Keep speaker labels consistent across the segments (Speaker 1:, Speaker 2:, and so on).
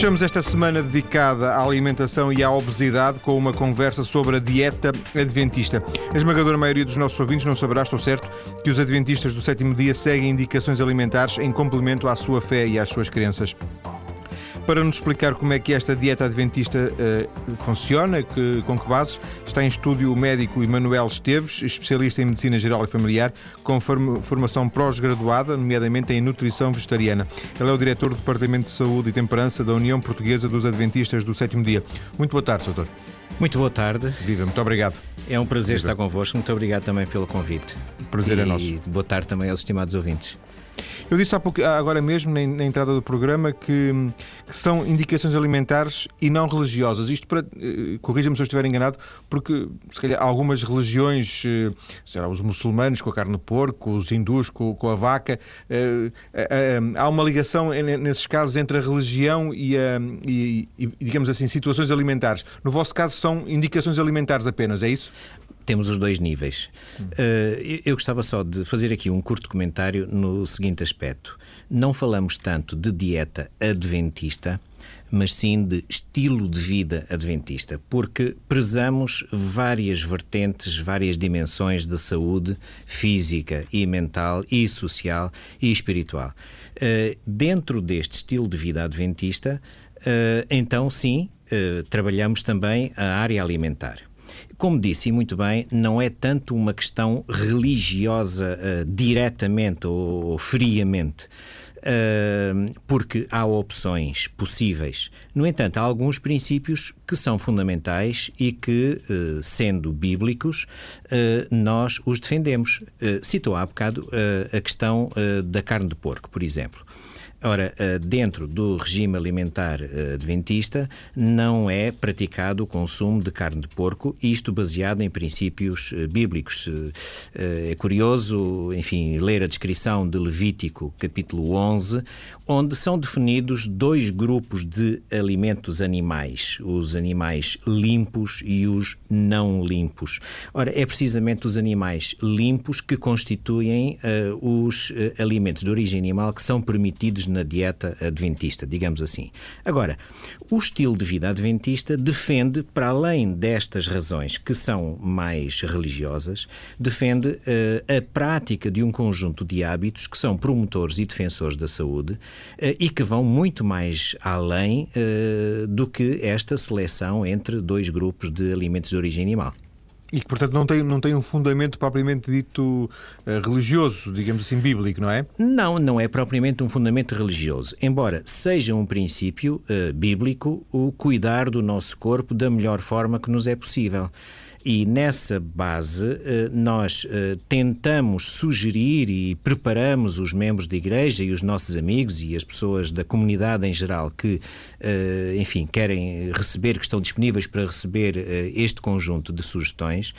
Speaker 1: Fechamos esta semana dedicada à alimentação e à obesidade com uma conversa sobre a dieta adventista. A esmagadora maioria dos nossos ouvintes não saberá, estou certo, que os adventistas do sétimo dia seguem indicações alimentares em complemento à sua fé e às suas crenças para nos explicar como é que esta dieta adventista uh, funciona, que, com que bases, está em estúdio o médico Emanuel Esteves, especialista em medicina geral e familiar, com formação pós-graduada, nomeadamente em nutrição vegetariana. Ele é o diretor do Departamento de Saúde e Temperança da União Portuguesa dos Adventistas do Sétimo Dia. Muito boa tarde, doutor.
Speaker 2: Muito boa tarde.
Speaker 1: Viva, muito obrigado.
Speaker 2: É um prazer Viva. estar convosco. Muito obrigado também pelo convite.
Speaker 1: Prazer
Speaker 2: é
Speaker 1: e é nosso.
Speaker 2: E boa tarde também aos estimados ouvintes.
Speaker 1: Eu disse há pouco, agora mesmo, na, na entrada do programa, que, que, são indicações alimentares e não religiosas. Isto para, eh, corrija-me se eu estiver enganado, porque se calhar algumas religiões, eh, será, os muçulmanos com a carne de porco, os hindus com, com a vaca, eh, eh, eh, há uma ligação nesses casos entre a religião e, a, e, e, digamos assim, situações alimentares. No vosso caso são indicações alimentares apenas, é isso?
Speaker 2: Temos os dois níveis. Uh, eu gostava só de fazer aqui um curto comentário no seguinte aspecto. Não falamos tanto de dieta adventista, mas sim de estilo de vida adventista, porque prezamos várias vertentes, várias dimensões da saúde física e mental e social e espiritual. Uh, dentro deste estilo de vida adventista, uh, então sim, trabalhamos também a área alimentar. Como disse muito bem, não é tanto uma questão religiosa uh, diretamente ou, friamente. Uh, porque há opções possíveis. No entanto, há alguns princípios que são fundamentais e que, uh, sendo bíblicos, uh, nós os defendemos. citou há bocado a questão da carne de porco, por exemplo. Ora, eh, dentro do regime alimentar eh, adventista, não é praticado o consumo de carne de porco, isto baseado em princípios eh, bíblicos. É curioso, enfim, ler a descrição de Levítico, capítulo 11, onde são definidos dois grupos de alimentos animais: os animais limpos e os não limpos. Ora, é precisamente os animais limpos que constituem os alimentos de origem animal que são permitidos na dieta adventista, digamos assim. Agora, o estilo de vida adventista defende, para além destas razões que são mais religiosas, defende uh, a prática de um conjunto de hábitos que são promotores e defensores da saúde uh, e que vão muito mais além uh, do que esta seleção entre dois grupos de alimentos de origem animal.
Speaker 1: E que, portanto, não tem, não tem um fundamento propriamente dito uh, religioso, digamos assim, bíblico, não é?
Speaker 2: Não, não é propriamente um fundamento religioso. Embora seja um princípio uh, bíblico o cuidar do nosso corpo da melhor forma que nos é possível. E nessa base, eh, nós eh, tentamos sugerir e preparamos os membros da Igreja e os nossos amigos e as pessoas da comunidade em geral que, eh, enfim, querem receber, que estão disponíveis para receber este conjunto de sugestões,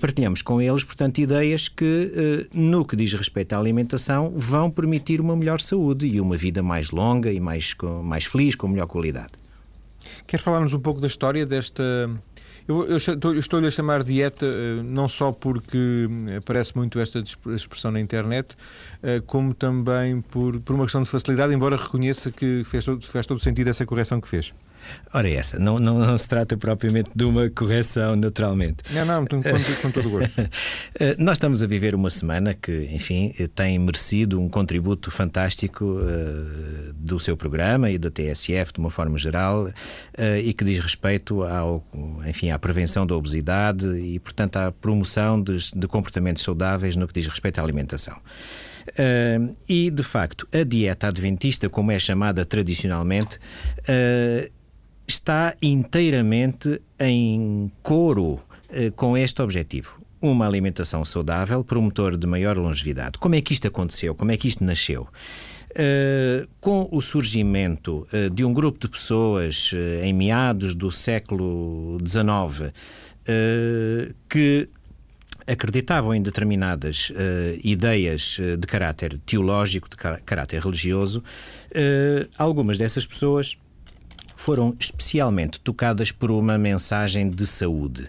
Speaker 2: partilhamos com eles, portanto, ideias que, no que diz respeito à alimentação, vão permitir uma melhor saúde e uma vida mais longa e mais, mais feliz, com melhor qualidade.
Speaker 1: Quer falar-nos um pouco da história desta eu, eu estou-lhe a chamar dieta eh, não só porque aparece muito esta expressão na internet, eh, como também por, por uma questão de facilidade, embora reconheça que fez todo, fez todo sentido essa correção que fez.
Speaker 2: Ora, essa, não, não, não, se trata propriamente de uma correção, naturalmente.
Speaker 1: Não, não, com, com todo o gosto.
Speaker 2: Eh, nós estamos a viver uma semana que, enfim, tem merecido um contributo fantástico uh, do seu programa e da TSF, de uma forma geral, uh, e que diz respeito ao, enfim, à prevenção da obesidade e, portanto, à promoção de, de comportamentos saudáveis no que diz respeito à alimentação. Uh, e, de facto, a dieta adventista, como é chamada tradicionalmente, uh, está inteiramente em coro eh, com este objetivo. Uma alimentação saudável, promotor de maior longevidade. Como é que isto aconteceu? Como é que isto nasceu? Uh, com o surgimento uh, de um grupo de pessoas uh, em meados do século XIX que acreditavam em determinadas ideias de caráter teológico, de caráter religioso, algumas dessas pessoas foram especialmente tocadas por uma mensagem de saúde.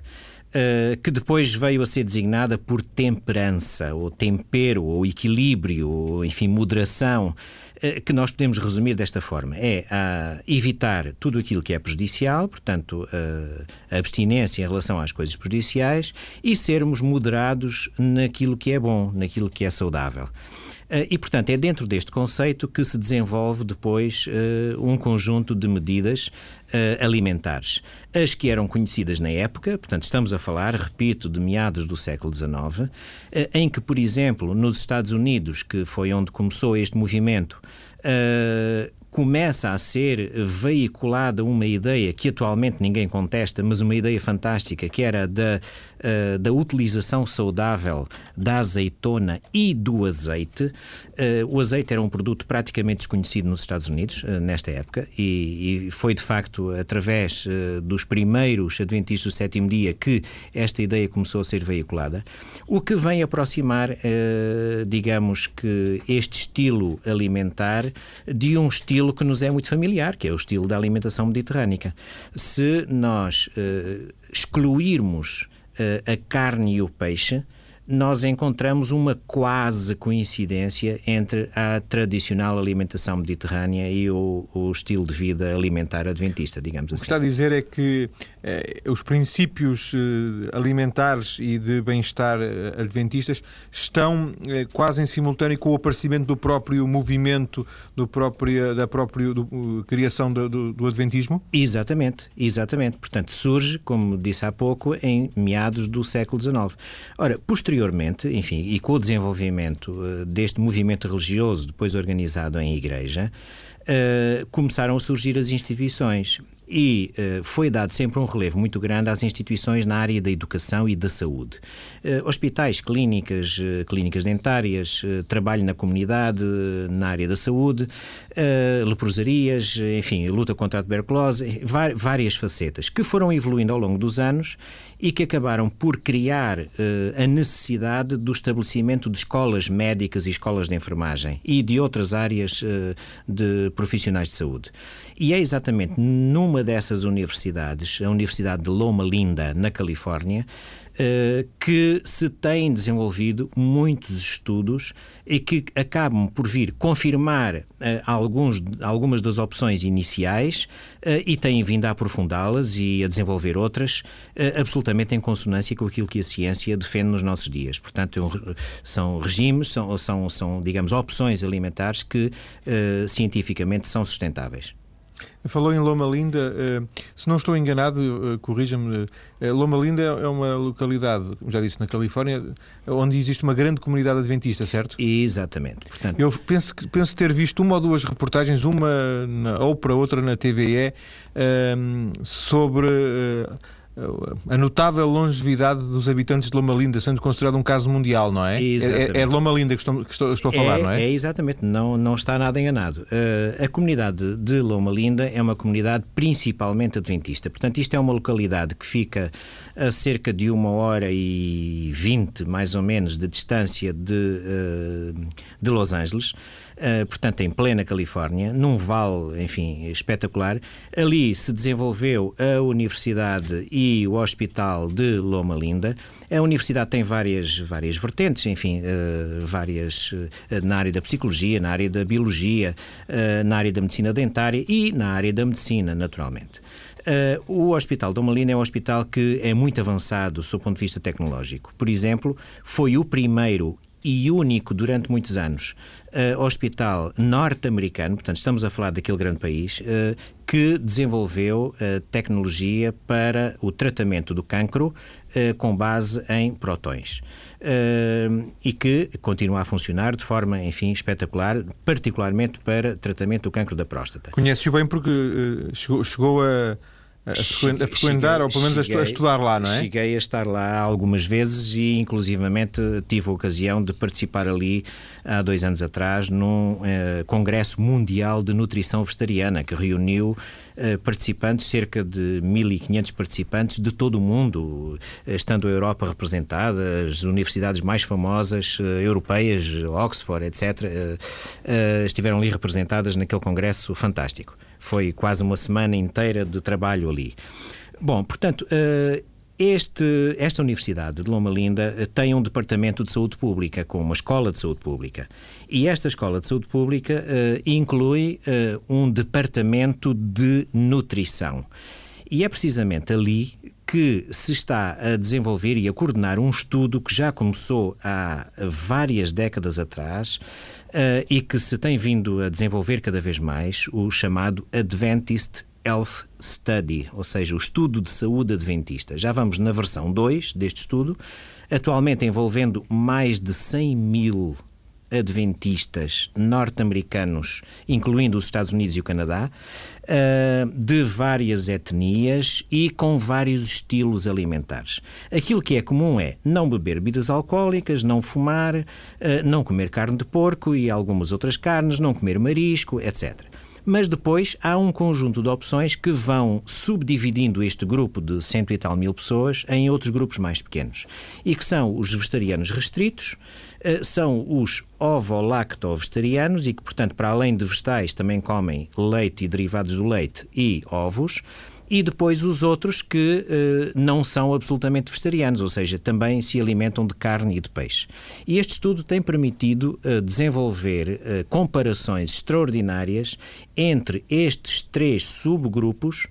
Speaker 2: Uh, que depois veio a ser designada por temperança, ou tempero, ou equilíbrio, ou enfim, moderação. que nós podemos resumir desta forma: é a evitar tudo aquilo que é prejudicial, portanto, a abstinência em relação às coisas prejudiciais e sermos moderados naquilo que é bom, naquilo que é saudável. Eh, e, portanto, é dentro deste conceito que se desenvolve depois uh, um conjunto de medidas uh, alimentares. As que eram conhecidas na época, portanto, estamos a falar, repito, de meados do século XIX, uh, em que, por exemplo, nos Estados Unidos, que foi onde começou este movimento, começa a ser veiculada uma ideia que atualmente ninguém contesta, mas uma ideia fantástica, que era da, uh, da utilização saudável da azeitona e do azeite. Uh, o azeite era um produto praticamente desconhecido nos Estados Unidos uh, nesta época e, e, foi de facto através dos primeiros adventistas do sétimo dia que esta ideia começou a ser veiculada, o que vem aproximar, digamos que, este estilo alimentar de um estilo que nos é muito familiar, que é o estilo da alimentação mediterrânica. Se nós excluirmos a carne e o peixe, nós encontramos uma quase coincidência entre a tradicional alimentação mediterrânea e o, o estilo de vida alimentar adventista, digamos assim.
Speaker 1: O que assim. está a dizer é que eh, os princípios eh, alimentares e de bem-estar eh, adventistas estão eh, quase em simultâneo com o aparecimento do próprio movimento, do próprio, da própria do, criação do, do, do adventismo?
Speaker 2: Exatamente, exatamente. Portanto, surge, como disse há pouco, em meados do século XIX. Ora, posteriormente, enfim, e com o desenvolvimento deste movimento religioso, depois organizado em igreja, começaram a surgir as instituições e uh, foi dado sempre um relevo muito grande às instituições na área da educação e da saúde. Uh, hospitais, clínicas, uh, clínicas dentárias, trabalho na comunidade, na área da saúde, leprosarias, enfim, luta contra a tuberculose, várias facetas que foram evoluindo ao longo dos anos e que acabaram por criar a necessidade do estabelecimento de escolas médicas e escolas de enfermagem e de outras áreas de profissionais de saúde. E é exatamente numa uma dessas universidades, a Universidade de Loma Linda, na Califórnia, que se têm desenvolvido muitos estudos e que acabam por vir confirmar eh, alguns, algumas das opções iniciais eh, e têm vindo a aprofundá-las e a desenvolver outras absolutamente em consonância com aquilo que a ciência defende nos nossos dias. Portanto, é são regimes, são, são, são digamos, opções alimentares que cientificamente são sustentáveis.
Speaker 1: Falou em Loma Linda, eh, se não estou enganado, eh, corrija-me, eh, Loma Linda é uma localidade, como já disse, na Califórnia, onde existe uma grande comunidade adventista, certo?
Speaker 2: Exatamente.
Speaker 1: Portanto... Eu penso, penso ter visto uma ou duas reportagens, uma na, ou para outra na TVE, sobre a notável longevidade dos habitantes de Loma Linda, sendo considerado um caso mundial, não é?
Speaker 2: Exatamente.
Speaker 1: É, é de Loma Linda que estou, que estou, estou a falar,
Speaker 2: é,
Speaker 1: não é?
Speaker 2: É, exatamente, não, não está nada enganado. Uh, a comunidade de Loma Linda é uma comunidade principalmente adventista. Portanto, isto é uma localidade que fica a cerca de uma hora e vinte, mais ou menos, de distância de, uh, de Los Angeles. Uh, portanto, em plena Califórnia, num vale, enfim, espetacular. Ali se desenvolveu a universidade e o hospital de Loma Linda. A universidade tem várias, várias vertentes, enfim, uh, várias uh, na área da psicologia, na área da biologia, na área da medicina dentária e na área da medicina, naturalmente. Uh, o Hospital Dom Malina é um hospital que é muito avançado sob o ponto de vista tecnológico. Por exemplo, foi o primeiro e único durante muitos anos uh, hospital norte-americano, portanto, estamos a falar daquele grande país, uh, que desenvolveu uh, tecnologia para o tratamento do cancro com base em protões. e que continua a funcionar de forma, enfim, espetacular, particularmente para tratamento do cancro da próstata.
Speaker 1: Conhece-o bem porque chegou, chegou a a, cheguei, frequentar, ou pelo menos cheguei, a estudar lá, não é?
Speaker 2: Cheguei a estar lá algumas vezes e, inclusivamente, tive a ocasião de participar ali há dois anos atrás num eh, Congresso Mundial de Nutrição Vegetariana que reuniu eh, participantes, cerca de 1.500 participantes de todo o mundo, eh, estando a Europa representada, as universidades mais famosas eh, europeias, Oxford, etc., estiveram ali representadas naquele congresso fantástico. Foi quase uma semana inteira de trabalho ali. Bom, portanto, Este, esta Universidade de Loma Linda eh, tem um departamento de saúde pública, com uma escola de saúde pública. E esta escola de saúde pública uh, inclui um departamento de nutrição. E é precisamente ali que se está a desenvolver e a coordenar um estudo que já começou há várias décadas atrás e que se tem vindo a desenvolver cada vez mais, o chamado Adventist Health Study, ou seja, o estudo de saúde adventista. Já vamos na versão 2 deste estudo, atualmente envolvendo mais de 100 mil adventistas norte-americanos, incluindo os Estados Unidos e o Canadá, eh, de várias etnias e com vários estilos alimentares. Aquilo que é comum é não beber bebidas alcoólicas, não fumar, eh, não comer carne de porco e algumas outras carnes, não comer marisco, etc. Mas depois há um conjunto de opções que vão subdividindo este grupo de cento e tal mil pessoas em outros grupos mais pequenos. E que são os vegetarianos restritos, eh, são os ovo-lacto-vegetarianos e que, portanto, para além de vegetais, também comem leite e derivados do leite e ovos e depois os outros que eh, não são absolutamente vegetarianos, ou seja, também se alimentam de carne e de peixe. E este estudo tem permitido eh, desenvolver eh, comparações extraordinárias entre estes três subgrupos,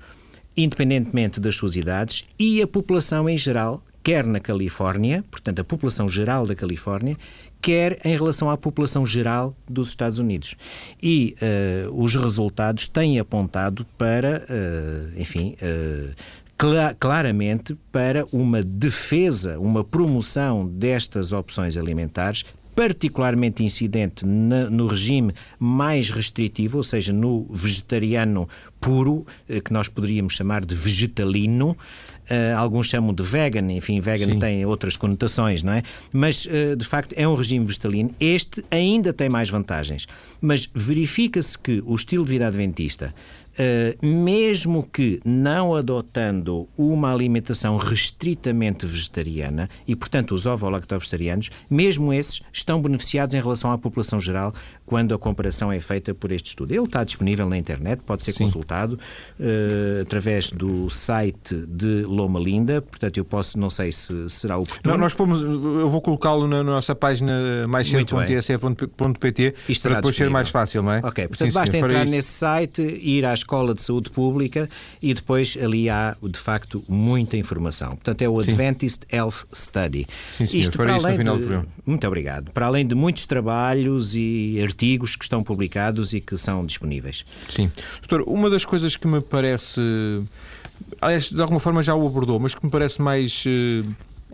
Speaker 2: independentemente das suas idades, e a população em geral, quer na Califórnia, portanto, a população geral da Califórnia, quer em relação à população geral dos Estados Unidos. E uh, os resultados têm apontado para, uh, enfim, uh, cl claramente para uma defesa, uma promoção destas opções alimentares particularmente incidente no regime mais restritivo, ou seja, no vegetariano puro, que nós poderíamos chamar de vegetalino, Uh, alguns chamam de vegan, enfim, vegan Sim. tem outras conotações, não é? Mas, uh, de facto, é um regime vegetalino. Este ainda tem mais vantagens. Mas verifica-se que o estilo de vida adventista Uh, mesmo que não adotando uma alimentação restritamente vegetariana, e portanto os ovo-lacto-vegetarianos, mesmo esses estão beneficiados em relação à população geral quando a comparação é feita por este estudo. Ele está disponível na internet, pode ser Sim. consultado uh, através do site de Loma Linda, portanto eu posso, não sei se será oportuno.
Speaker 1: Não, nós pomos, eu vou colocá-lo na, nossa página maiscedo.tsE.pt para depois ser mais fácil, não é?
Speaker 2: Ok, portanto Sim, basta entrar nesse site, ir às Escola de Saúde Pública e depois ali há, de facto, muita informação. Portanto, é o Sim. Adventist Health Study.
Speaker 1: Sim, Isto para além de,
Speaker 2: Muito obrigado. Para além de muitos trabalhos e artigos que estão publicados e que são disponíveis.
Speaker 1: Sim. Doutor, uma das coisas que me parece. Aliás, de alguma forma já o abordou, mas que me parece mais eh,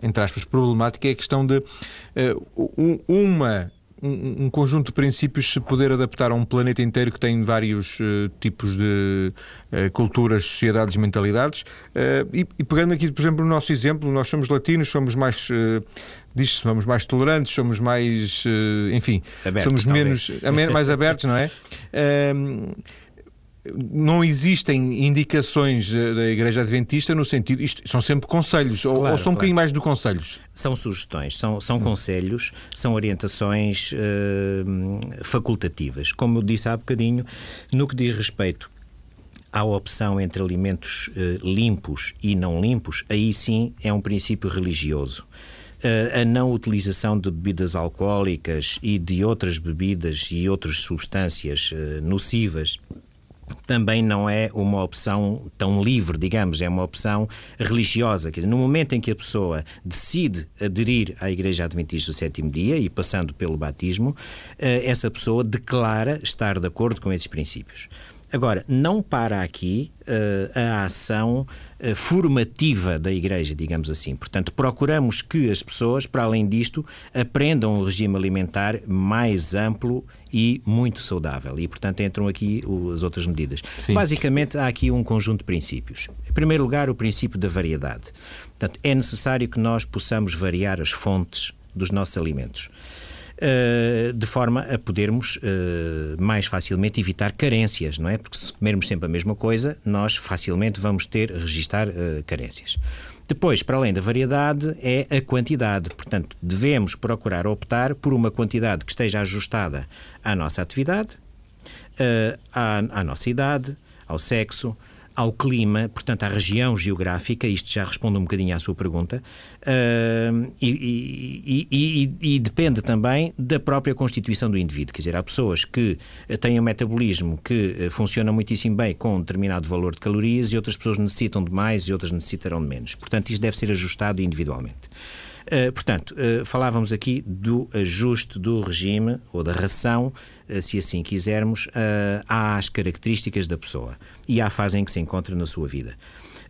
Speaker 1: entre aspas, problemática é a questão de uh, uma um, conjunto de princípios se poder adaptar a um planeta inteiro que tem vários uh, tipos de uh, culturas, sociedades, mentalidades. Uh, e, e, pegando aqui, por exemplo, no nosso exemplo, nós somos latinos, somos mais. Diz-se, somos mais tolerantes, somos mais. enfim,
Speaker 2: abertos,
Speaker 1: somos menos. mais abertos, não é? não existem indicações da Igreja Adventista no sentido. Isto são sempre conselhos, ou, ou são um bocadinho mais do conselhos?
Speaker 2: São sugestões, são, são conselhos, são orientações uh, facultativas. Como eu disse há bocadinho, no que diz respeito à opção entre alimentos uh, limpos e não limpos, aí sim é um princípio religioso eh, a não utilização de bebidas alcoólicas e de outras bebidas e outras substâncias nocivas também não é uma opção tão livre, digamos, é uma opção religiosa. Quer dizer, no momento em que a pessoa decide aderir à Igreja Adventista do Sétimo Dia e passando pelo batismo, eh, essa pessoa declara estar de acordo com esses princípios. Agora, não para aqui uh, a ação uh, formativa da Igreja, digamos assim. Portanto, procuramos que as pessoas, para além disto, aprendam um regime alimentar mais amplo e muito saudável. E, portanto, entram aqui as outras medidas. Sim. Basicamente, há aqui um conjunto de princípios. Em primeiro lugar, o princípio da variedade. Portanto, é necessário que nós possamos variar as fontes dos nossos alimentos. Eh, de forma a podermos eh, mais facilmente evitar carências, não é? Porque se comermos sempre a mesma coisa, nós facilmente vamos ter, registar eh, carências. Depois, para além da variedade, é a quantidade. Portanto, devemos procurar optar por uma quantidade que esteja ajustada à nossa atividade, à, à nossa idade, ao sexo, ao clima, portanto, à região geográfica, isto já responde um bocadinho à sua pergunta, uh, e, e, e, e, depende também da própria constituição do indivíduo. Quer dizer, há pessoas que têm um metabolismo que funciona muitíssimo bem com um determinado valor de calorias e outras pessoas necessitam de mais e outras necessitarão de menos. Portanto, isto deve ser ajustado individualmente. Uh, portanto, uh, falávamos aqui do ajuste do regime ou da ração, uh, se assim quisermos, às características da pessoa e à fase em que se encontra na sua vida.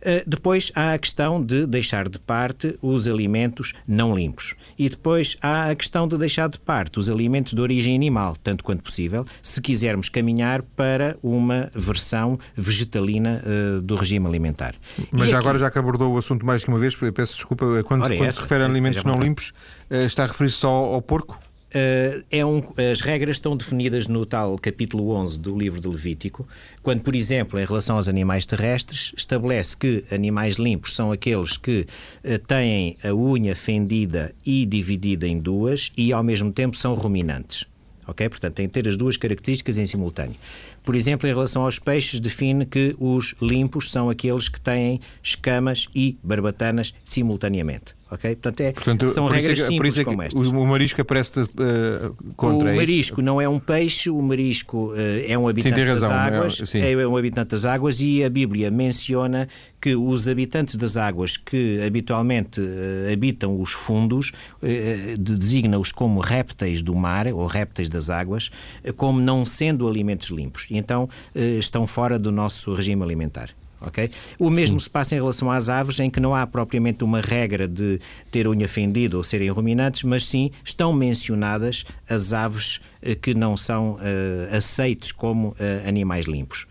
Speaker 2: Eh, depois há a questão de deixar de parte os alimentos não limpos. E depois há a questão de deixar de parte os alimentos de origem animal, tanto quanto possível, se quisermos caminhar para uma versão vegetalina uh, do regime alimentar.
Speaker 1: Mas aqui... agora, já que abordou o assunto mais que uma vez, peço desculpa, quando, quando essa, se refere a alimentos não limpos, está a referir-se só ao porco?
Speaker 2: Uh, é um, as regras estão definidas no tal capítulo 11 do livro de Levítico, quando, por exemplo, em relação aos animais terrestres, estabelece que animais limpos são aqueles que uh, têm a unha fendida e dividida em duas e, ao mesmo tempo, são ruminantes. Ok? Portanto, tem que ter as duas características em simultâneo. Por exemplo, em relação aos peixes, define que os limpos são aqueles que têm escamas e barbatanas simultaneamente. Portanto, é, Portanto, são regras é, simples é como estas.
Speaker 1: O marisco aparece uh, contra
Speaker 2: O marisco não é um peixe, o marisco uh, é um habitante sim, razão, das águas. É, é, um habitante das águas e a Bíblia menciona que os habitantes das águas que habitualmente uh, habitam os fundos designa-os como répteis do mar ou répteis das águas, como não sendo alimentos limpos. E então estão fora do nosso regime alimentar. Okay? O mesmo se passa em relação às aves, em que não há propriamente uma regra de ter unha fendida ou serem ruminantes, mas sim estão mencionadas as aves eh, que não são uh, aceites como uh, animais limpos.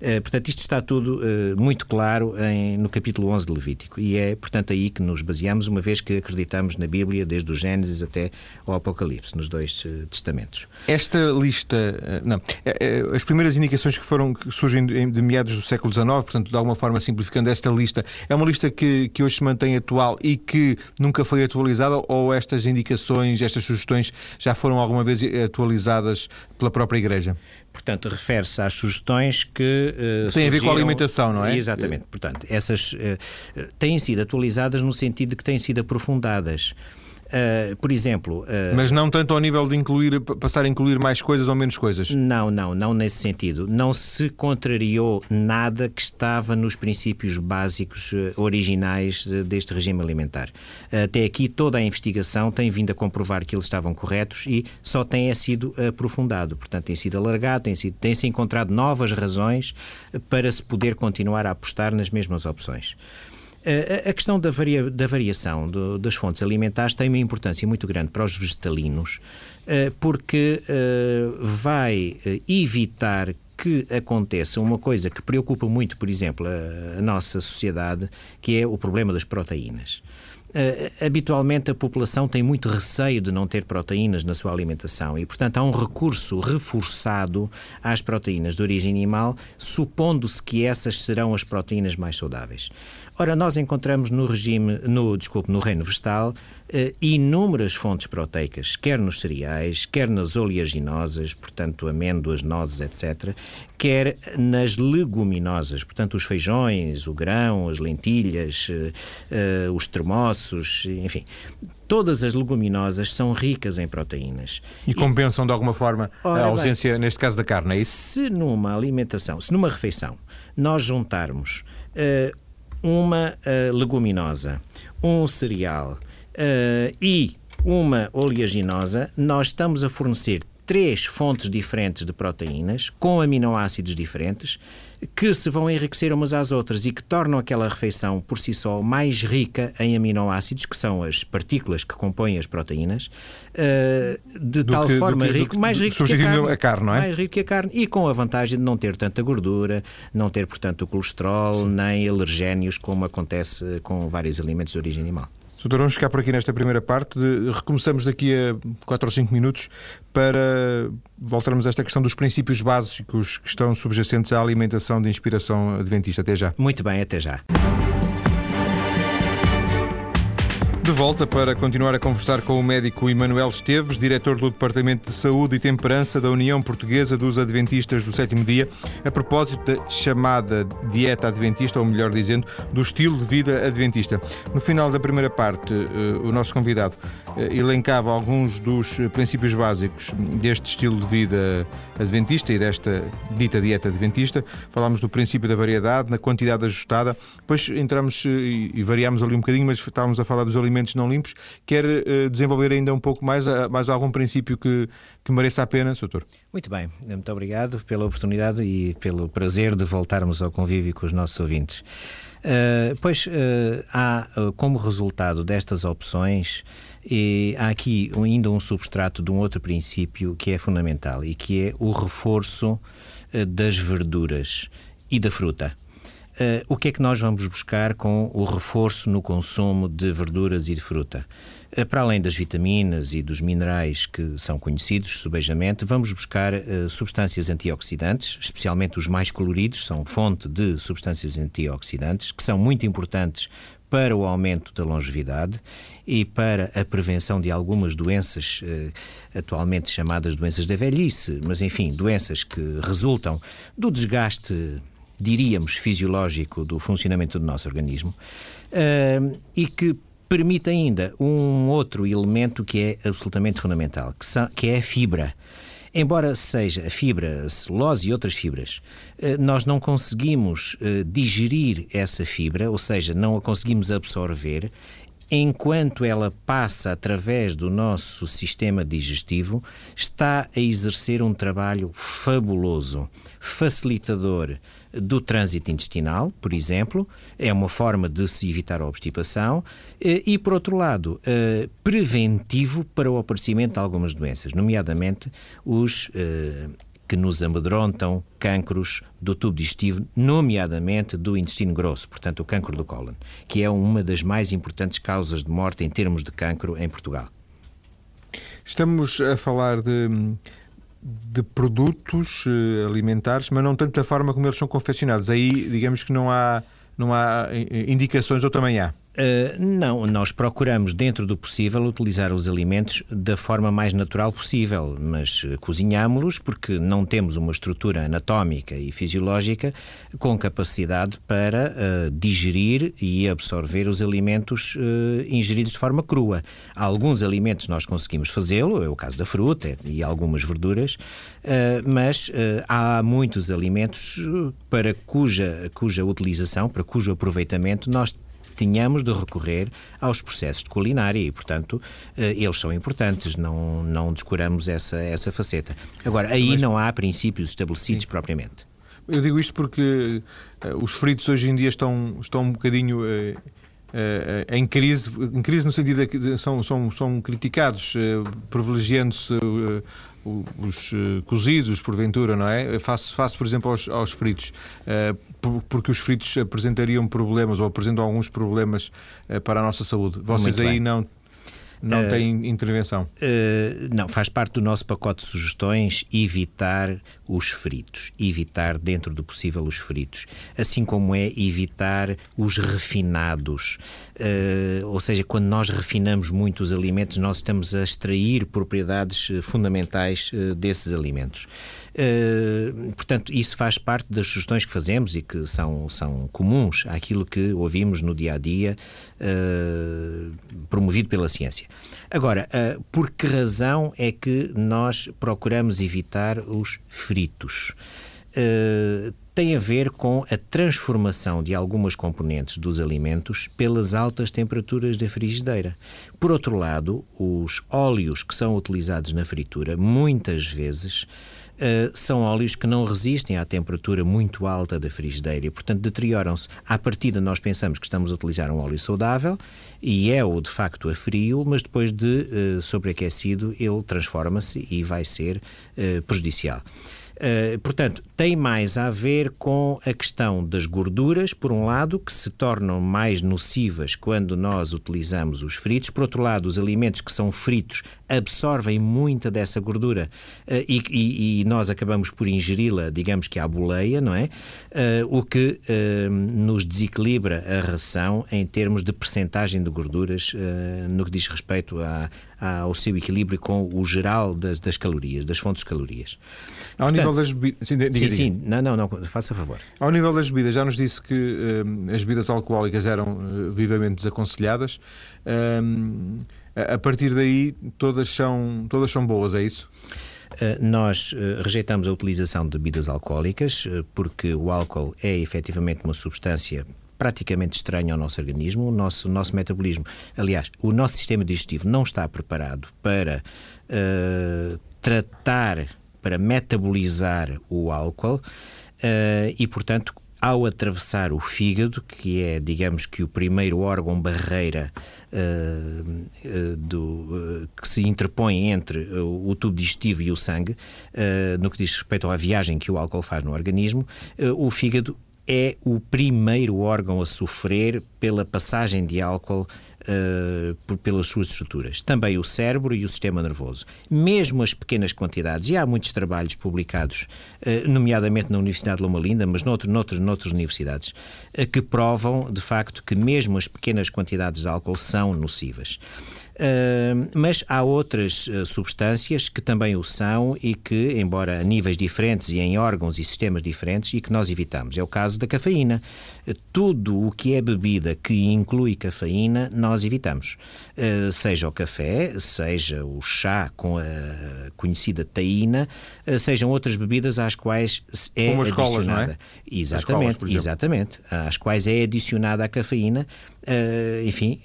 Speaker 2: Eh, portanto, isto está tudo uh, muito claro em, no capítulo 11 de Levítico e é, portanto, aí que nos baseamos, uma vez que acreditamos na Bíblia, desde o Gênesis até ao Apocalipse, nos dois uh, testamentos.
Speaker 1: Esta lista, não, as primeiras indicações que foram que surgem de meados do século XIX, portanto, de alguma forma simplificando esta lista, é uma lista que, que hoje se mantém atual e que nunca foi atualizada ou estas indicações, estas sugestões já foram alguma vez atualizadas pela própria Igreja?
Speaker 2: Portanto, refere-se às sugestões que.
Speaker 1: Uh, Tem a ver com a alimentação, não é?
Speaker 2: Exatamente. Portanto, essas uh, têm sido atualizadas no sentido de que têm sido aprofundadas. Uh, por exemplo. Uh,
Speaker 1: Mas não tanto ao nível de incluir, passar a incluir mais coisas ou menos coisas?
Speaker 2: Não, não, não nesse sentido. Não se contrariou nada que estava nos princípios básicos uh, originais deste regime alimentar. Até aqui toda a investigação tem vindo a comprovar que eles estavam corretos e só tem sido aprofundado. Portanto, tem sido alargado, tem se tem -se encontrado novas razões para se poder continuar a apostar nas mesmas opções. A questão da, varia, da variação do, das fontes alimentares tem uma importância muito grande para os vegetalinos, eh, porque eh, vai eh, evitar que aconteça uma coisa que preocupa muito, por exemplo, a, a nossa sociedade, que é o problema das proteínas. Habitualmente a população tem muito receio de não ter proteínas na sua alimentação e, portanto, há um recurso reforçado às proteínas de origem animal, supondo-se que essas serão as proteínas mais saudáveis. Ora, nós encontramos no regime, no, desculpe, no reino vegetal, eh, inúmeras fontes proteicas, quer nos cereais, quer nas oleaginosas, portanto, amêndoas, nozes, etc., quer nas leguminosas, portanto, os feijões, o grão, as lentilhas, eh, eh, os termossos, enfim. Todas as leguminosas são ricas em proteínas.
Speaker 1: E compensam de alguma forma Ora, a ausência, bem, neste caso, da carne, é isso?
Speaker 2: Se numa alimentação, se numa refeição, nós juntarmos uh, uma uh, leguminosa, um cereal uh, e uma oleaginosa, nós estamos a fornecer três fontes diferentes de proteínas, com aminoácidos diferentes, que se vão enriquecer umas às outras e que tornam aquela refeição por si só mais rica em aminoácidos, que são as partículas que compõem as proteínas, eh, de do tal que, forma que, rico, mais rico que a carne,
Speaker 1: a carne, não é?
Speaker 2: Mais rico que a carne e com a vantagem de não ter tanta gordura, não ter, portanto, o colesterol, Sim. nem alergénios, como acontece com vários alimentos de origem animal.
Speaker 1: Doutor, vamos ficar por aqui nesta primeira parte. Recomeçamos daqui a 4 ou 5 minutos para voltarmos a esta questão dos princípios básicos que estão subjacentes à alimentação de inspiração adventista. Até já.
Speaker 2: Muito bem, até já.
Speaker 1: De volta para continuar a conversar com o médico Emanuel Esteves, diretor do Departamento de Saúde e Temperança da União Portuguesa dos Adventistas do Sétimo Dia, a propósito da chamada dieta adventista, ou melhor dizendo, do estilo de vida adventista. No final da primeira parte, eh, o nosso convidado elencava alguns dos princípios básicos deste estilo de vida adventista e desta dita dieta adventista. Falámos do princípio da variedade, na quantidade ajustada, depois entramos eh, e variámos ali um bocadinho, mas estávamos a falar dos alimentos não limpos. Quer uh, desenvolver ainda um pouco mais, uh, mais algum princípio que, que mereça a pena, Soutor?
Speaker 2: Muito bem, muito obrigado pela oportunidade e pelo prazer de voltarmos ao convívio com os nossos ouvintes. Uh, pois há como resultado destas opções e há aqui ainda um substrato de um outro princípio que é fundamental e que é o reforço das verduras e da fruta. Uh, o que é que nós vamos buscar com o reforço no consumo de verduras e de fruta? Uh, para além das vitaminas e dos minerais que são conhecidos subejamente, vamos buscar uh, substâncias antioxidantes, especialmente os mais coloridos, são fonte de substâncias antioxidantes, que são muito importantes para o aumento da longevidade e para a prevenção de algumas doenças atualmente chamadas doenças da velhice, mas enfim, doenças que resultam do desgaste diríamos, fisiológico do funcionamento do nosso organismo uh, e que permite ainda um outro elemento que é absolutamente fundamental, que, são, que é a fibra. Embora seja a fibra, a celulose e outras fibras, eh, nós não conseguimos eh, digerir essa fibra, ou seja, não a conseguimos absorver enquanto ela passa através do nosso sistema digestivo, está a exercer um trabalho fabuloso, facilitador do trânsito intestinal, por exemplo, é uma forma de se evitar a obstipação, eh, e, por outro lado, eh, preventivo para o aparecimento de algumas doenças, nomeadamente os eh, que nos amedrontam cancros do tubo digestivo, nomeadamente do intestino grosso, portanto, o cancro do cólon, que é uma das mais importantes causas de morte em termos de cancro em Portugal.
Speaker 1: Estamos a falar de, de produtos eh, alimentares, mas não tanto da forma como eles são confeccionados. Aí, digamos que não há, não há eh, indicações, ou também há.
Speaker 2: Uh, não, nós procuramos, dentro do possível, utilizar os alimentos da forma mais natural possível, mas uh, cozinhámos-los porque não temos uma estrutura anatómica e fisiológica com capacidade para uh, digerir e absorver os alimentos ingeridos de forma crua. Alguns alimentos nós conseguimos fazê-lo, é o caso da fruta e algumas verduras, mas há muitos alimentos para cuja, cuja utilização, para cujo aproveitamento nós tínhamos de recorrer aos processos de culinária e, portanto, eh, eles são importantes, não, não descuramos essa, essa faceta. Agora, aí não há princípios estabelecidos Sim. propriamente.
Speaker 1: Eu digo isto porque uh, os fritos hoje em dia estão, estão um bocadinho. Uh, Uh, em crise, em crise no sentido de que são, são, são criticados, privilegiando-se os cozidos, porventura, não é? Face, face por exemplo, aos, aos fritos porque os fritos apresentariam problemas ou apresentam alguns problemas eh, para a nossa saúde. Vocês aí não não uh, tem intervenção?
Speaker 2: Uh, não, faz parte do nosso pacote de sugestões evitar os fritos, evitar dentro do possível os fritos, assim como é evitar os refinados. Uh, ou seja, quando nós refinamos muito os alimentos, nós estamos a extrair propriedades fundamentais desses alimentos. Uh, portanto, isso faz parte das sugestões que fazemos e que são, são comuns àquilo que ouvimos no dia a dia, uh, promovido pela ciência. Agora, uh, por que razão é que nós procuramos evitar os fritos? tem a ver com a transformação de algumas componentes dos alimentos pelas altas temperaturas da frigideira. Por outro lado, os óleos que são utilizados na fritura muitas vezes Uh, são óleos que não resistem à temperatura muito alta da frigideira e, portanto, deterioram-se. À partida, nós pensamos que estamos a utilizar um óleo saudável e é-o de facto a frio, mas depois de uh, sobreaquecido ele transforma-se e vai ser uh, prejudicial. Uh, portanto, tem mais a ver com a questão das gorduras, por um lado, que se tornam mais nocivas quando nós utilizamos os fritos, por outro lado, os alimentos que são fritos absorvem muita dessa gordura uh, e, e, e, nós acabamos por ingeri-la, digamos que à boleia, não é? Uh, o que nos desequilibra a ração em termos de percentagem de gorduras no que diz respeito a, ao seu equilíbrio com o geral das, das calorias, das fontes de calorias.
Speaker 1: Ao Portanto, nível das bebidas. Sim, diga,
Speaker 2: sim, sim, não, não, não, faça favor.
Speaker 1: Ao nível das bebidas, já nos disse que uh, as bebidas alcoólicas eram uh, vivamente desaconselhadas. Uh, a partir daí, todas são, todas são boas, é isso?
Speaker 2: Eh, nós rejeitamos a utilização de bebidas alcoólicas porque o álcool é efetivamente uma substância praticamente estranho ao nosso organismo. O nosso, nosso metabolismo, aliás, o nosso sistema digestivo não está preparado para uh, tratar, para metabolizar o álcool uh, e, portanto, ao atravessar o fígado, que é, digamos que, o primeiro órgão barreira uh, uh, do, uh, que se interpõe entre o tubo digestivo e o sangue, no que diz respeito à viagem que o álcool faz no organismo, o fígado é o primeiro órgão a sofrer pela passagem de álcool uh, por, pelas suas estruturas. Também o cérebro e o sistema nervoso. Mesmo as pequenas quantidades, e há muitos trabalhos publicados, uh, nomeadamente na Universidade de Loma Linda, mas noutro, noutro, noutras universidades, uh, que provam, de facto, que mesmo as pequenas quantidades de álcool são nocivas. Mas há outras uh, substâncias que também o são e que, embora a níveis diferentes e em órgãos e sistemas diferentes, e que nós evitamos. É o caso da cafeína. Tudo o que é bebida que inclui cafeína, nós evitamos. seja o café, seja o chá com a conhecida taína, sejam outras bebidas às quais é
Speaker 1: Como
Speaker 2: adicionada.
Speaker 1: Escolas, não é?
Speaker 2: Exatamente, exatamente. Às quais é adicionada a cafeína. Enfim,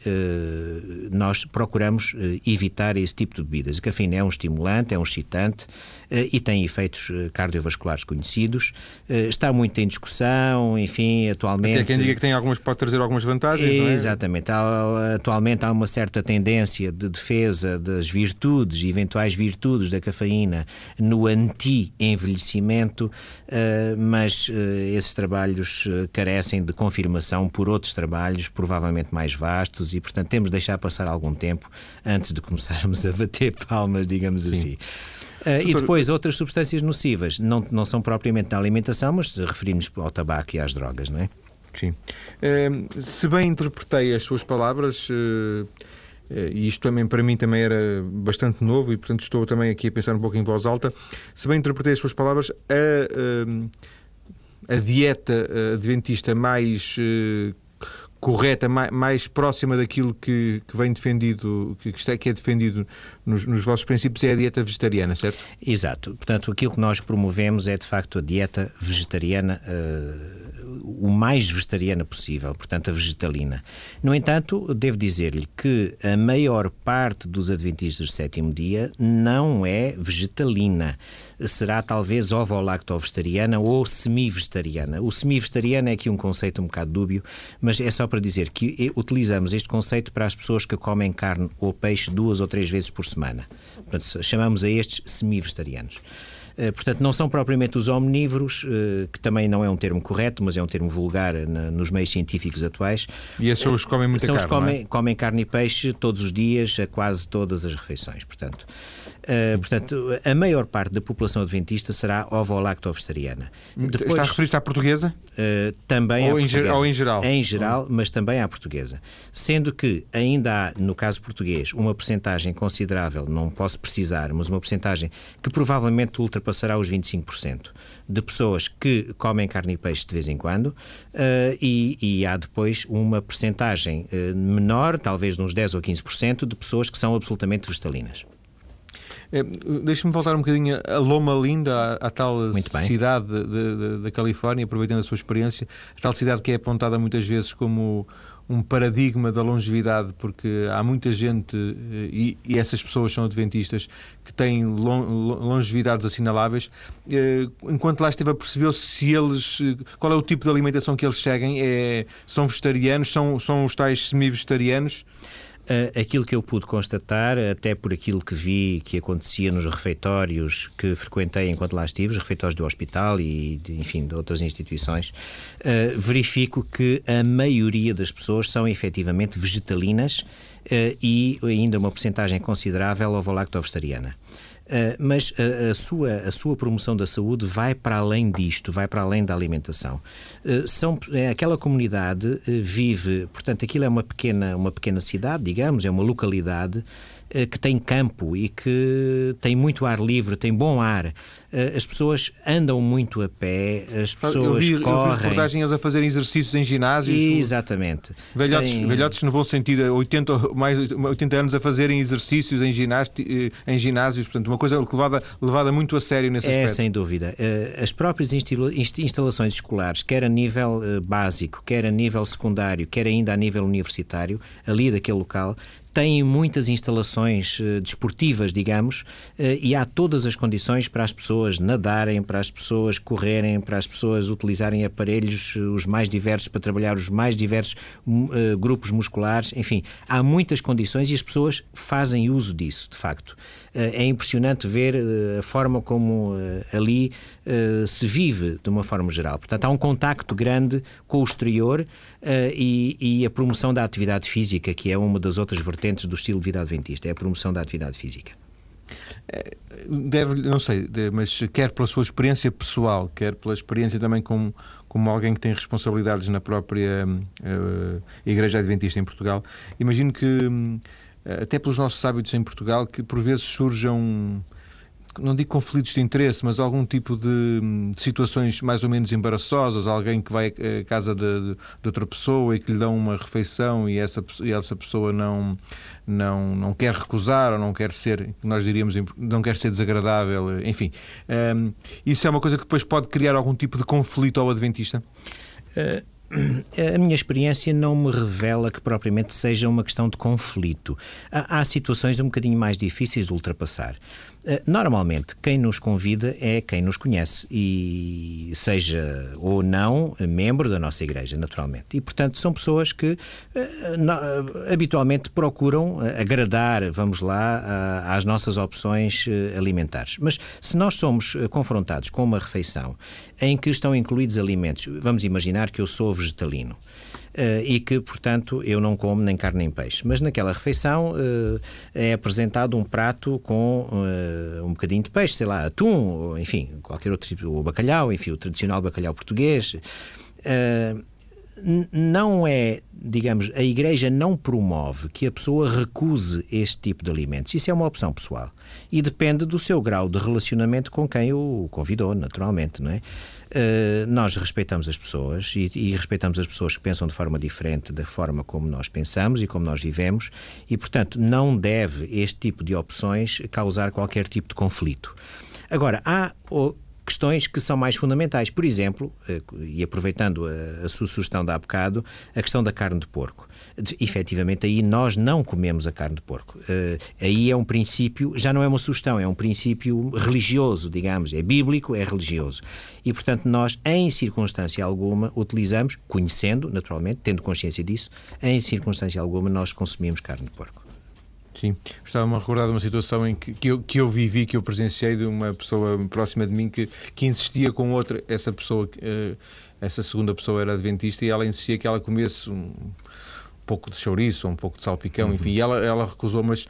Speaker 2: nós procuramos eh, evitar esse tipo de bebidas. A cafeína é um estimulante, é um excitante eh, e tem efeitos eh, cardiovasculares conhecidos. Está muito em discussão, enfim, atualmente.
Speaker 1: Até quem diga que tem algumas, pode trazer algumas vantagens, não é?
Speaker 2: Exatamente. Atualmente há uma certa tendência de defesa das virtudes, eventuais virtudes da cafeína no anti-envelhecimento, mas esses trabalhos carecem de confirmação por outros trabalhos, provavelmente mais vastos, e portanto temos de deixar passar algum tempo antes de começarmos a bater palmas, digamos Sim. assim. Uh, e depois outras substâncias nocivas, não, não são propriamente da alimentação, mas referimos ao tabaco e às drogas, não é?
Speaker 1: Sim. Uh, se bem interpretei as suas palavras, uh, e isto também para mim também era bastante novo e portanto estou também aqui a pensar um pouco em voz alta, se bem interpretei as suas palavras, a, a dieta adventista mais correta, mais, mais próxima daquilo que, que vem defendido, que, está, que é defendido nos, nos, vossos princípios, é a dieta vegetariana, certo?
Speaker 2: Exato. Portanto, aquilo que nós promovemos é de facto a dieta vegetariana. Uh o mais vegetariana possível, portanto, a vegetalina. No entanto, devo dizer-lhe que a maior parte dos adventistas do sétimo dia não é vegetalina. Será talvez ovo-lacto-vegetariana ou semi-vegetariana. O semi-vegetariano é aqui um conceito um bocado dúbio, mas é só para dizer que utilizamos este conceito para as pessoas que comem carne ou peixe duas ou três vezes por semana. Portanto, chamamos a estes semi-vegetarianos. Eh, portanto, não são propriamente os omnívoros, eh, que também não é um termo correto, mas é um termo vulgar nos meios científicos atuais.
Speaker 1: E esses são os que comem muita
Speaker 2: são
Speaker 1: carne,
Speaker 2: os que comem,
Speaker 1: é?
Speaker 2: comem carne e peixe todos os dias, a quase todas as refeições. Portanto, Uh, portanto, a maior parte da população adventista será ovo-lacto-vegetariana.
Speaker 1: Está a referir-se à portuguesa?
Speaker 2: Uh, também
Speaker 1: ou
Speaker 2: à
Speaker 1: em
Speaker 2: portuguesa.
Speaker 1: Ou em geral?
Speaker 2: Em geral, mas também à portuguesa. Sendo que ainda há, no caso português, uma percentagem considerável, não posso precisar, mas uma percentagem que provavelmente ultrapassará os 25%, de pessoas que comem carne e peixe de vez em quando, uh, e, e, há depois uma percentagem menor, talvez de uns 10 ou 15%, de pessoas que são absolutamente vegetalinas.
Speaker 1: É, Deixa-me voltar um bocadinho a Loma Linda, à, à tal cidade da Califórnia, aproveitando a sua experiência, a tal cidade que é apontada muitas vezes como um paradigma da longevidade, porque há muita gente, eh, e, e essas pessoas são adventistas, que têm longevidades assinaláveis. Eh, enquanto lá esteve, percebeu-se se eles. qual é o tipo de alimentação que eles seguem? É, são vegetarianos? São, são os tais semi-vegetarianos?
Speaker 2: Uh, aquilo que eu pude constatar, até por aquilo que vi que acontecia nos refeitórios que frequentei enquanto lá estive, os refeitórios do hospital e, de, enfim, de outras instituições, uh, verifico que a maioria das pessoas são efetivamente vegetalinas uh, e ainda uma porcentagem considerável ovo-lacto-vegetariana. Uh, mas a, a, sua, a sua promoção da saúde vai para além disto, vai para além da alimentação. Uh, são, é, aquela comunidade vive, portanto, aquilo é uma pequena, uma pequena cidade, digamos, é uma localidade que tem campo e que tem muito ar livre, tem bom ar. Eh, as pessoas andam muito a pé, as pessoas
Speaker 1: eu vi,
Speaker 2: correm. Eu
Speaker 1: vi reportagens a fazerem exercícios em ginásios.
Speaker 2: Exatamente.
Speaker 1: Velhotes, tem... velhotes no bom sentido, 80, mais 80 anos a fazerem exercícios em, ginásio, em ginásios, portanto, uma coisa levada, levada muito a sério nesse
Speaker 2: é,
Speaker 1: aspecto.
Speaker 2: É, sem dúvida. Eh, as próprias instalações escolares, quer a nível eh, básico, quer a nível secundário, quer ainda a nível universitário, ali daquele local, têm muitas instalações uh, desportivas, digamos, uh, e há todas as condições para as pessoas nadarem, para as pessoas correrem, para as pessoas utilizarem aparelhos uh, os mais diversos para trabalhar os mais diversos grupos musculares. Enfim, há muitas condições e as pessoas fazem uso disso, de facto. É impressionante ver a forma como ali se vive de uma forma geral. Portanto, há um contacto grande com o exterior e, a promoção da atividade física, que é uma das outras vertentes do estilo de vida adventista, é a promoção da atividade física.
Speaker 1: Deve, não sei, mas quer pela sua experiência pessoal, quer pela experiência também como, como alguém que tem responsabilidades na própria uh, Igreja Adventista em Portugal, imagino que, uh, até pelos nossos hábitos em Portugal, que por vezes surjam não digo conflitos de interesse, mas algum tipo de, de, situações mais ou menos embaraçosas, alguém que vai à casa de, de, outra pessoa e que lhe dão uma refeição e essa, e essa pessoa não, não, não quer recusar ou não quer ser, nós diríamos, não quer ser desagradável, enfim. Um, isso é uma coisa que depois pode criar algum tipo de conflito ao Adventista?
Speaker 2: Uh, a minha experiência não me revela que propriamente seja uma questão de conflito. Há, situações um bocadinho mais difíceis de ultrapassar. Eh, normalmente, quem nos convida é quem nos conhece e seja ou não membro da nossa igreja, naturalmente. E, portanto, são pessoas que uh, habitualmente procuram agradar, vamos lá, às nossas opções alimentares. Mas se nós somos confrontados com uma refeição em que estão incluídos alimentos, vamos imaginar que eu sou vegetalino. Uh, e que, portanto, eu não como nem carne nem peixe. Mas naquela refeição uh, é apresentado um prato com uh, um bocadinho de peixe, sei lá, atum, ou, enfim, qualquer outro tipo, o bacalhau, enfim, o tradicional bacalhau português. Não é, digamos, a Igreja não promove que a pessoa recuse este tipo de alimentos. Isso é uma opção pessoal. E depende do seu grau de relacionamento com quem o convidou, naturalmente, não é? Uh, nós respeitamos as pessoas e, e, respeitamos as pessoas que pensam de forma diferente da forma como nós pensamos e como nós vivemos, e, portanto, não deve este tipo de opções causar qualquer tipo de conflito. Agora, há questões que são mais fundamentais. Por exemplo, eh, e aproveitando a, a sua sugestão de há bocado, a questão da carne de porco. De, efetivamente, aí nós não comemos a carne de porco. Uh, aí é um princípio, já não é uma sugestão, é um princípio religioso, digamos, é bíblico, é religioso. E, portanto, nós, em circunstância alguma, utilizamos, conhecendo, naturalmente, tendo consciência disso, em circunstância alguma, nós consumimos carne de porco.
Speaker 1: Sim, estava-me a recordar de uma situação em que, que, eu, que eu vivi, que eu presenciei de uma pessoa próxima de mim que, que insistia com outra, essa pessoa, uh, essa segunda pessoa era adventista e ela insistia que ela comesse um pouco de chouriço, um pouco de salpicão, uhum. enfim, e ela, ela recusou, mas, uh,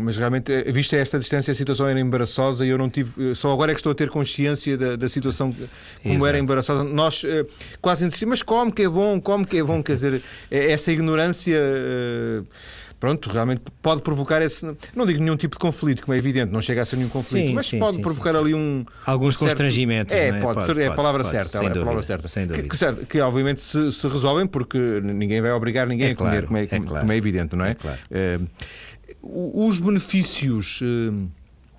Speaker 1: mas realmente, eh, vista esta distância, a situação era embaraçosa e eu não tive, só agora é que estou a ter consciência da, da situação, como Exato. era embaraçosa. Nós uh, quase insistimos, mas come que é bom, come que é bom, quer dizer, essa ignorância. Uh, pronto, realmente pode provocar esse. Não digo nenhum tipo de conflito, como é evidente, não chega a ser nenhum conflito, sim, mas sim, pode sim, provocar ali um.
Speaker 2: Alguns certo... constrangimentos.
Speaker 1: É,
Speaker 2: é?
Speaker 1: Pode, pode, ser, é a palavra pode, certa. é a palavra certa.
Speaker 2: Sem dúvida.
Speaker 1: Que, que, que obviamente se, se, resolvem porque ninguém vai obrigar ninguém
Speaker 2: é
Speaker 1: a comer, como, é,
Speaker 2: é claro.
Speaker 1: como é evidente, não é?
Speaker 2: é claro.
Speaker 1: Uh, os benefícios. Uh,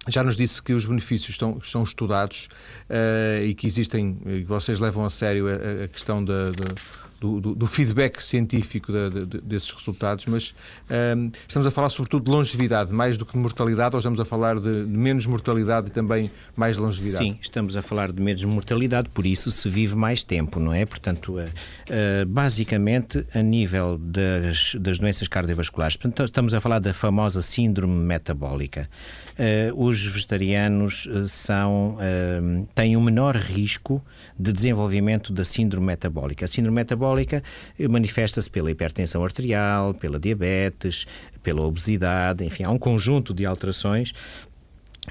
Speaker 1: já nos disse que os benefícios estão, estão estudados uh, e que existem, e vocês levam a sério a, a questão da, da do, do, do feedback científico de, de, desses resultados, mas um, estamos a falar sobretudo de longevidade, mais do que de mortalidade, ou estamos a falar de, menos mortalidade e também mais longevidade?
Speaker 2: Sim, estamos a falar de menos mortalidade, por isso se vive mais tempo, não é? Portanto, uh, uh, basicamente, a nível das, das doenças cardiovasculares, portanto, estamos a falar da famosa síndrome metabólica. Uh, os vegetarianos são, têm um menor risco de desenvolvimento da síndrome metabólica. A síndrome metabólica manifesta-se pela hipertensão arterial, pela diabetes, pela obesidade, enfim, há um conjunto de alterações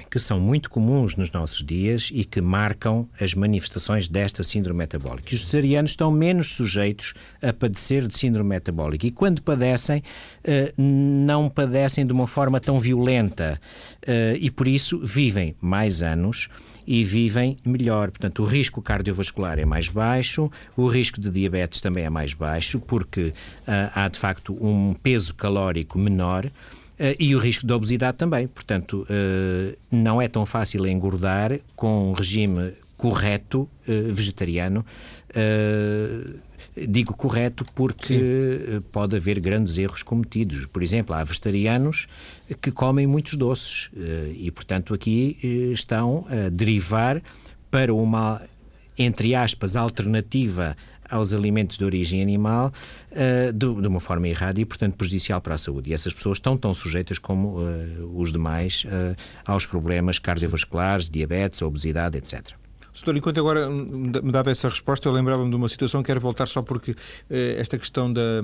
Speaker 2: que são muito comuns nos nossos dias e que marcam as manifestações desta síndrome metabólica. Os vegetarianos estão menos sujeitos a padecer de síndrome metabólica e, quando padecem, eh, não padecem de uma forma tão violenta eh, e, por isso, vivem mais anos e vivem melhor. Portanto, o risco cardiovascular é mais baixo, o risco de diabetes também é mais baixo, porque uh, há de facto um peso calórico menor. Uh, e o risco de obesidade também. Portanto, uh, não é tão fácil engordar com um regime correto vegetariano. Digo correto porque Sim. Eh, pode haver grandes erros cometidos. Por exemplo, há vegetarianos que comem muitos doces e, portanto, aqui estão a derivar para uma, entre aspas, alternativa aos alimentos de origem animal de, uma forma errada e, portanto, prejudicial para a saúde. E essas pessoas estão tão sujeitas como os demais aos problemas cardiovasculares, diabetes, obesidade, etc.
Speaker 1: Doutor, enquanto agora me dava essa resposta, eu lembrava-me de uma situação, quero voltar só porque eh, esta questão da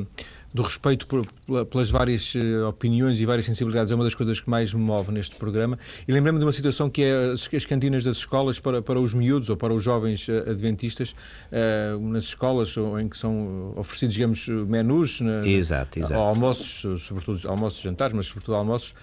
Speaker 1: do respeito por, pelas várias uh, opiniões e várias sensibilidades é uma das coisas que mais me move neste programa. E lembrei-me de uma situação que é as, as, cantinas das escolas para, para os miúdos ou para os jovens uh, adventistas, uh, nas escolas em que são oferecidos, digamos, menus,
Speaker 2: na, exato, exato.
Speaker 1: almoços, sobretudo almoços jantares, mas sobretudo almoços,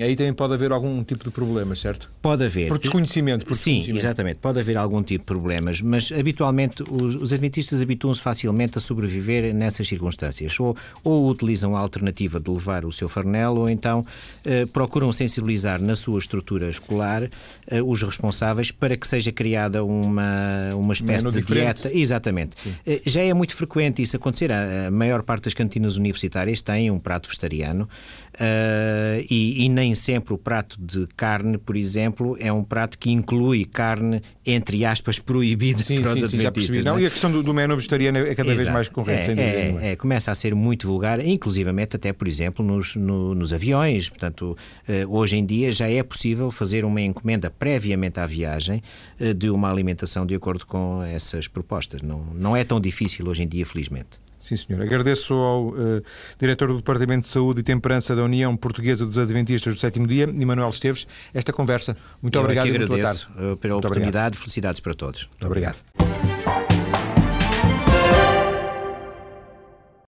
Speaker 1: aí também pode haver algum tipo de problema, certo?
Speaker 2: Pode haver.
Speaker 1: Por desconhecimento. Por
Speaker 2: Sim, desconhecimento. exatamente. Pode haver algum tipo de problemas, mas habitualmente os, os adventistas habituam-se facilmente a sobreviver nessas circunstâncias ou, ou utilizam a alternativa de levar o seu farnel, ou então eh, procuram sensibilizar na sua estrutura escolar eh, os responsáveis para que seja criada uma, uma espécie de diferente. dieta. Exatamente. Eh, já é muito frequente isso acontecer. A, a, maior parte das cantinas universitárias tem um prato vegetariano uh, e, e nem sempre o prato de carne, por exemplo, é um prato que inclui carne, entre aspas, proibida
Speaker 1: sim,
Speaker 2: para os
Speaker 1: sim, adventistas. Não, não, é? e a questão do, do menu vegetariano é cada Exato. vez mais correta,
Speaker 2: é,
Speaker 1: sem dúvida.
Speaker 2: É, é, começa a ser muito vulgar, inclusivamente até, por exemplo, nos, no, nos aviões. Portanto, eh, hoje em dia já é possível fazer uma encomenda previamente à viagem eh, de uma alimentação de acordo com essas propostas. Não, não é tão difícil hoje em dia, felizmente.
Speaker 1: Sim, senhor. Agradeço ao uh, diretor do Departamento de Saúde e Temperança da União Portuguesa dos Adventistas do Sétimo Dia, Emanuel Esteves, esta conversa. Muito
Speaker 2: Eu
Speaker 1: obrigado
Speaker 2: e muito boa tarde. pela muito oportunidade. Obrigado. Felicidades para todos.
Speaker 1: Muito obrigado. obrigado.